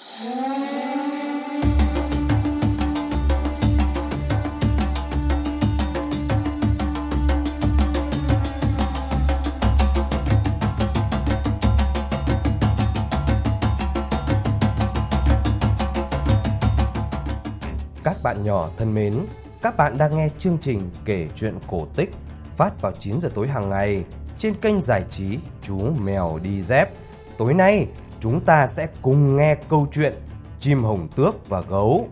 Các bạn nhỏ thân mến, các bạn đang nghe chương trình kể chuyện cổ tích phát vào 9 giờ tối hàng ngày trên kênh giải trí Chú Mèo Đi Dép. Tối nay, chúng ta sẽ cùng nghe câu chuyện Chim Hồng Tước và Gấu.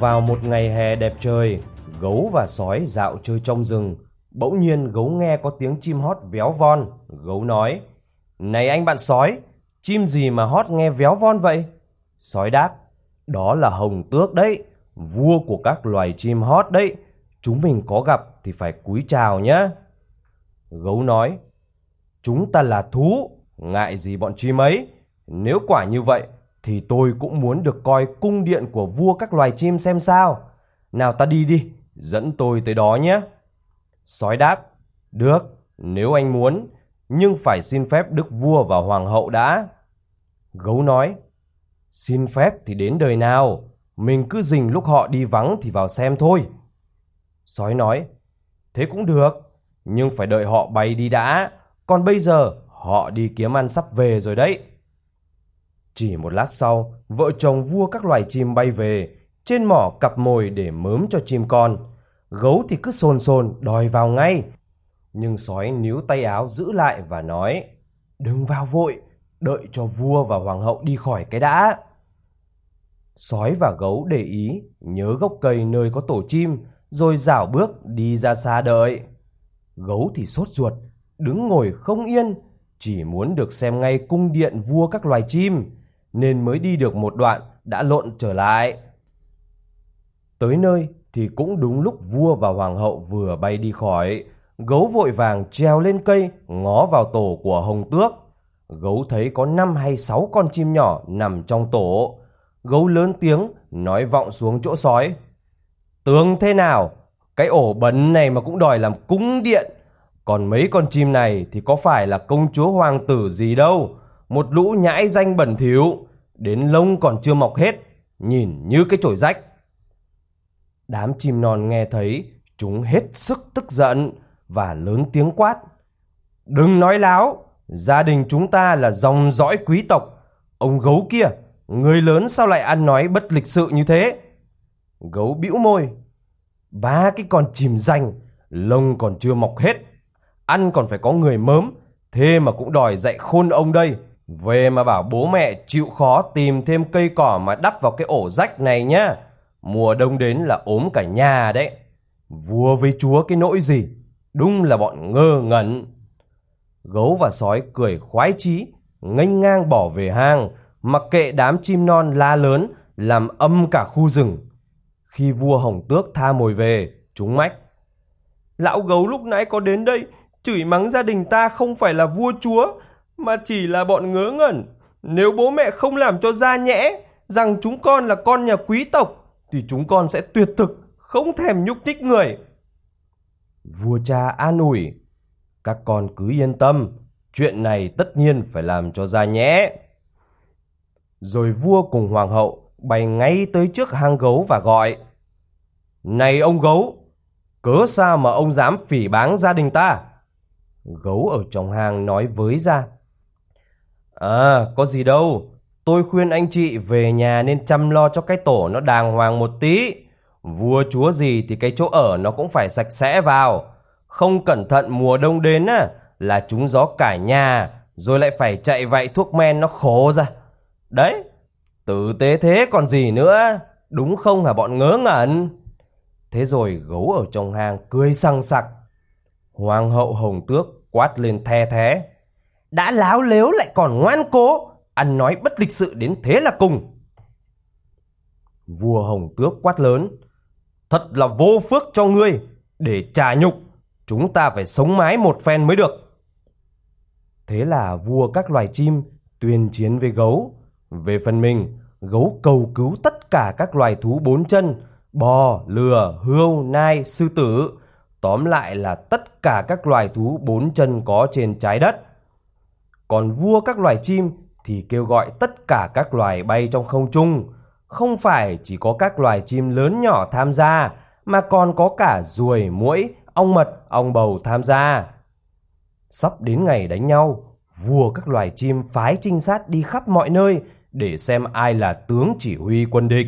Vào một ngày hè đẹp trời, gấu và sói dạo chơi trong rừng. Bỗng nhiên gấu nghe có tiếng chim hót véo von. Gấu nói, Này anh bạn sói, chim gì mà hót nghe véo von vậy? Sói đáp, đó là hồng tước đấy, vua của các loài chim hót đấy. Chúng mình có gặp thì phải cúi chào nhé. Gấu nói, chúng ta là thú, ngại gì bọn chim ấy. Nếu quả như vậy, thì tôi cũng muốn được coi cung điện của vua các loài chim xem sao. Nào ta đi đi, dẫn tôi tới đó nhé. Sói đáp, được, nếu anh muốn, nhưng phải xin phép đức vua và hoàng hậu đã. Gấu nói, xin phép thì đến đời nào, mình cứ dình lúc họ đi vắng thì vào xem thôi. Sói nói, thế cũng được, nhưng phải đợi họ bay đi đã, còn bây giờ họ đi kiếm ăn sắp về rồi đấy. Chỉ một lát sau, vợ chồng vua các loài chim bay về, trên mỏ cặp mồi để mớm cho chim con. Gấu thì cứ sồn sồn đòi vào ngay. Nhưng sói níu tay áo giữ lại và nói, đừng vào vội, đợi cho vua và hoàng hậu đi khỏi cái đã. Sói và gấu để ý, nhớ gốc cây nơi có tổ chim, rồi rảo bước đi ra xa đợi. Gấu thì sốt ruột, đứng ngồi không yên, chỉ muốn được xem ngay cung điện vua các loài chim nên mới đi được một đoạn đã lộn trở lại. Tới nơi thì cũng đúng lúc vua và hoàng hậu vừa bay đi khỏi, gấu vội vàng treo lên cây ngó vào tổ của hồng tước. Gấu thấy có năm hay sáu con chim nhỏ nằm trong tổ. Gấu lớn tiếng nói vọng xuống chỗ sói. Tướng thế nào? Cái ổ bẩn này mà cũng đòi làm cúng điện. Còn mấy con chim này thì có phải là công chúa hoàng tử gì đâu một lũ nhãi danh bẩn thỉu, đến lông còn chưa mọc hết, nhìn như cái chổi rách. Đám chim non nghe thấy, chúng hết sức tức giận và lớn tiếng quát. Đừng nói láo, gia đình chúng ta là dòng dõi quý tộc. Ông gấu kia, người lớn sao lại ăn nói bất lịch sự như thế? Gấu bĩu môi. Ba cái con chim danh, lông còn chưa mọc hết. Ăn còn phải có người mớm, thế mà cũng đòi dạy khôn ông đây. Về mà bảo bố mẹ chịu khó tìm thêm cây cỏ mà đắp vào cái ổ rách này nhá. Mùa đông đến là ốm cả nhà đấy. Vua với chúa cái nỗi gì? Đúng là bọn ngơ ngẩn. Gấu và sói cười khoái chí, nghênh ngang bỏ về hang, mặc kệ đám chim non la lớn, làm âm cả khu rừng. Khi vua Hồng Tước tha mồi về, chúng mách. Lão gấu lúc nãy có đến đây, chửi mắng gia đình ta không phải là vua chúa, mà chỉ là bọn ngớ ngẩn. Nếu bố mẹ không làm cho ra nhẽ rằng chúng con là con nhà quý tộc, thì chúng con sẽ tuyệt thực, không thèm nhúc nhích người. Vua cha an ủi, các con cứ yên tâm, chuyện này tất nhiên phải làm cho ra nhẽ. Rồi vua cùng hoàng hậu bay ngay tới trước hang gấu và gọi. Này ông gấu, cớ sao mà ông dám phỉ báng gia đình ta? Gấu ở trong hang nói với ra. À, có gì đâu. Tôi khuyên anh chị về nhà nên chăm lo cho cái tổ nó đàng hoàng một tí. Vua chúa gì thì cái chỗ ở nó cũng phải sạch sẽ vào. Không cẩn thận mùa đông đến á, là chúng gió cả nhà, rồi lại phải chạy vậy thuốc men nó khổ ra. Đấy, tử tế thế còn gì nữa, đúng không hả bọn ngớ ngẩn? Thế rồi gấu ở trong hang cười sằng sặc. Hoàng hậu hồng tước quát lên the thế đã láo lếu lại còn ngoan cố, ăn nói bất lịch sự đến thế là cùng. Vua Hồng Tước quát lớn, thật là vô phước cho ngươi, để trả nhục, chúng ta phải sống mái một phen mới được. Thế là vua các loài chim tuyên chiến với gấu. Về phần mình, gấu cầu cứu tất cả các loài thú bốn chân, bò, lừa, hươu, nai, sư tử, tóm lại là tất cả các loài thú bốn chân có trên trái đất. Còn vua các loài chim thì kêu gọi tất cả các loài bay trong không trung, không phải chỉ có các loài chim lớn nhỏ tham gia mà còn có cả ruồi, muỗi, ong mật, ong bầu tham gia. Sắp đến ngày đánh nhau, vua các loài chim phái trinh sát đi khắp mọi nơi để xem ai là tướng chỉ huy quân địch.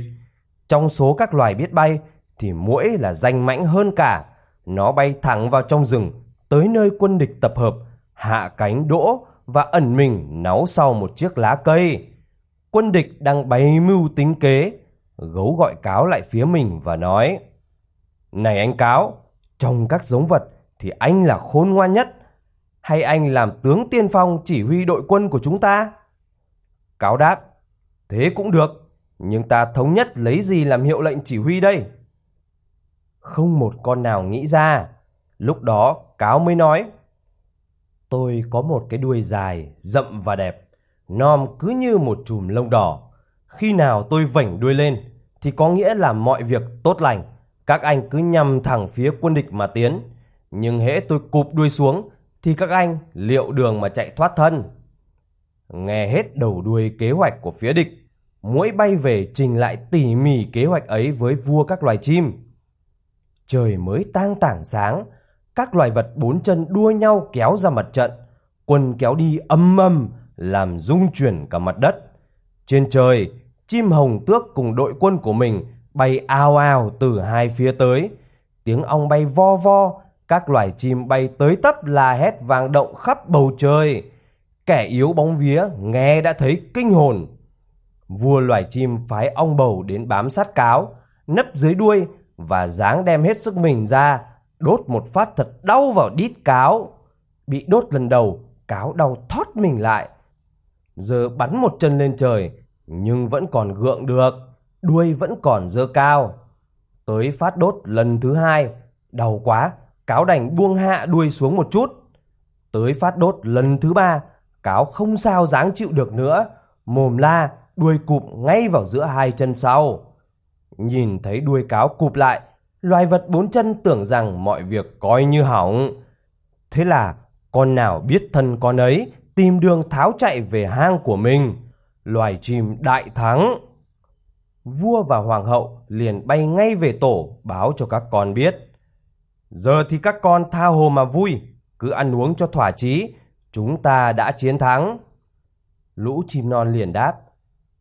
Trong số các loài biết bay thì muỗi là danh mãnh hơn cả. Nó bay thẳng vào trong rừng, tới nơi quân địch tập hợp, hạ cánh đỗ và ẩn mình náu sau một chiếc lá cây. Quân địch đang bày mưu tính kế. Gấu gọi cáo lại phía mình và nói Này anh cáo, trong các giống vật thì anh là khôn ngoan nhất. Hay anh làm tướng tiên phong chỉ huy đội quân của chúng ta? Cáo đáp Thế cũng được, nhưng ta thống nhất lấy gì làm hiệu lệnh chỉ huy đây? Không một con nào nghĩ ra. Lúc đó cáo mới nói Tôi có một cái đuôi dài, rậm và đẹp, nom cứ như một chùm lông đỏ. Khi nào tôi vảnh đuôi lên thì có nghĩa là mọi việc tốt lành. Các anh cứ nhằm thẳng phía quân địch mà tiến. Nhưng hễ tôi cụp đuôi xuống thì các anh liệu đường mà chạy thoát thân. Nghe hết đầu đuôi kế hoạch của phía địch, mũi bay về trình lại tỉ mỉ kế hoạch ấy với vua các loài chim. Trời mới tang tảng sáng, các loài vật bốn chân đua nhau kéo ra mặt trận, quân kéo đi âm âm, làm rung chuyển cả mặt đất. Trên trời, chim hồng tước cùng đội quân của mình bay ao ao từ hai phía tới. Tiếng ong bay vo vo, các loài chim bay tới tấp la hét vang động khắp bầu trời. Kẻ yếu bóng vía nghe đã thấy kinh hồn. Vua loài chim phái ong bầu đến bám sát cáo, nấp dưới đuôi và dáng đem hết sức mình ra, đốt một phát thật đau vào đít cáo. Bị đốt lần đầu, cáo đau thoát mình lại. Giờ bắn một chân lên trời, nhưng vẫn còn gượng được, đuôi vẫn còn dơ cao. Tới phát đốt lần thứ hai, đau quá, cáo đành buông hạ đuôi xuống một chút. Tới phát đốt lần thứ ba, cáo không sao dáng chịu được nữa, mồm la, đuôi cụp ngay vào giữa hai chân sau. Nhìn thấy đuôi cáo cụp lại, loài vật bốn chân tưởng rằng mọi việc coi như hỏng. Thế là con nào biết thân con ấy tìm đường tháo chạy về hang của mình. Loài chim đại thắng. Vua và hoàng hậu liền bay ngay về tổ báo cho các con biết. Giờ thì các con tha hồ mà vui, cứ ăn uống cho thỏa chí, chúng ta đã chiến thắng. Lũ chim non liền đáp,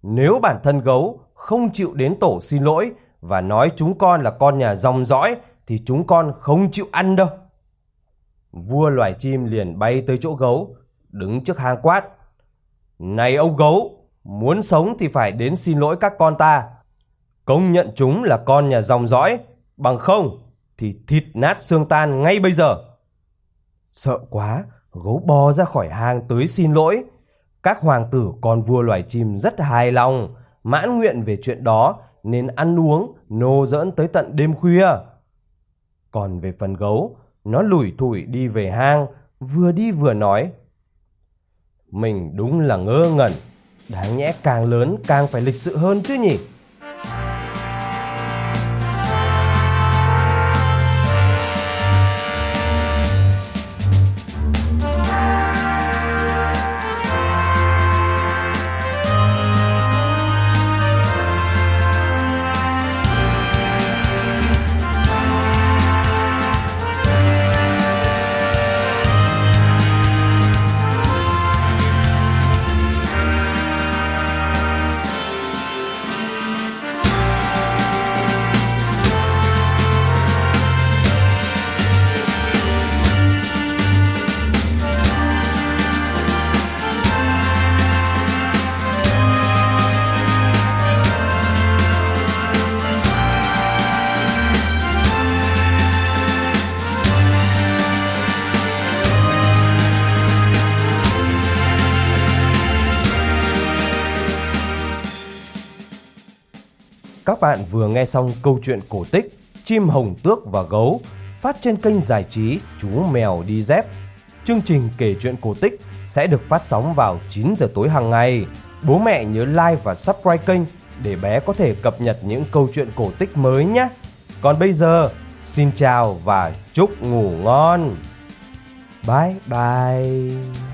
nếu bản thân gấu không chịu đến tổ xin lỗi và nói chúng con là con nhà dòng dõi thì chúng con không chịu ăn đâu. Vua loài chim liền bay tới chỗ gấu, đứng trước hang quát. Này ông gấu, muốn sống thì phải đến xin lỗi các con ta. Công nhận chúng là con nhà dòng dõi, bằng không thì thịt nát xương tan ngay bây giờ. Sợ quá, gấu bò ra khỏi hang tới xin lỗi. Các hoàng tử con vua loài chim rất hài lòng, mãn nguyện về chuyện đó nên ăn uống, nô dẫn tới tận đêm khuya. Còn về phần gấu, nó lủi thủi đi về hang, vừa đi vừa nói. Mình đúng là ngơ ngẩn, đáng nhẽ càng lớn càng phải lịch sự hơn chứ nhỉ? Các bạn vừa nghe xong câu chuyện cổ tích Chim hồng tước và gấu phát trên kênh giải trí Chú Mèo Đi Dép. Chương trình kể chuyện cổ tích sẽ được phát sóng vào 9 giờ tối hàng ngày. Bố mẹ nhớ like và subscribe kênh để bé có thể cập nhật những câu chuyện cổ tích mới nhé. Còn bây giờ, xin chào và chúc ngủ ngon. Bye bye.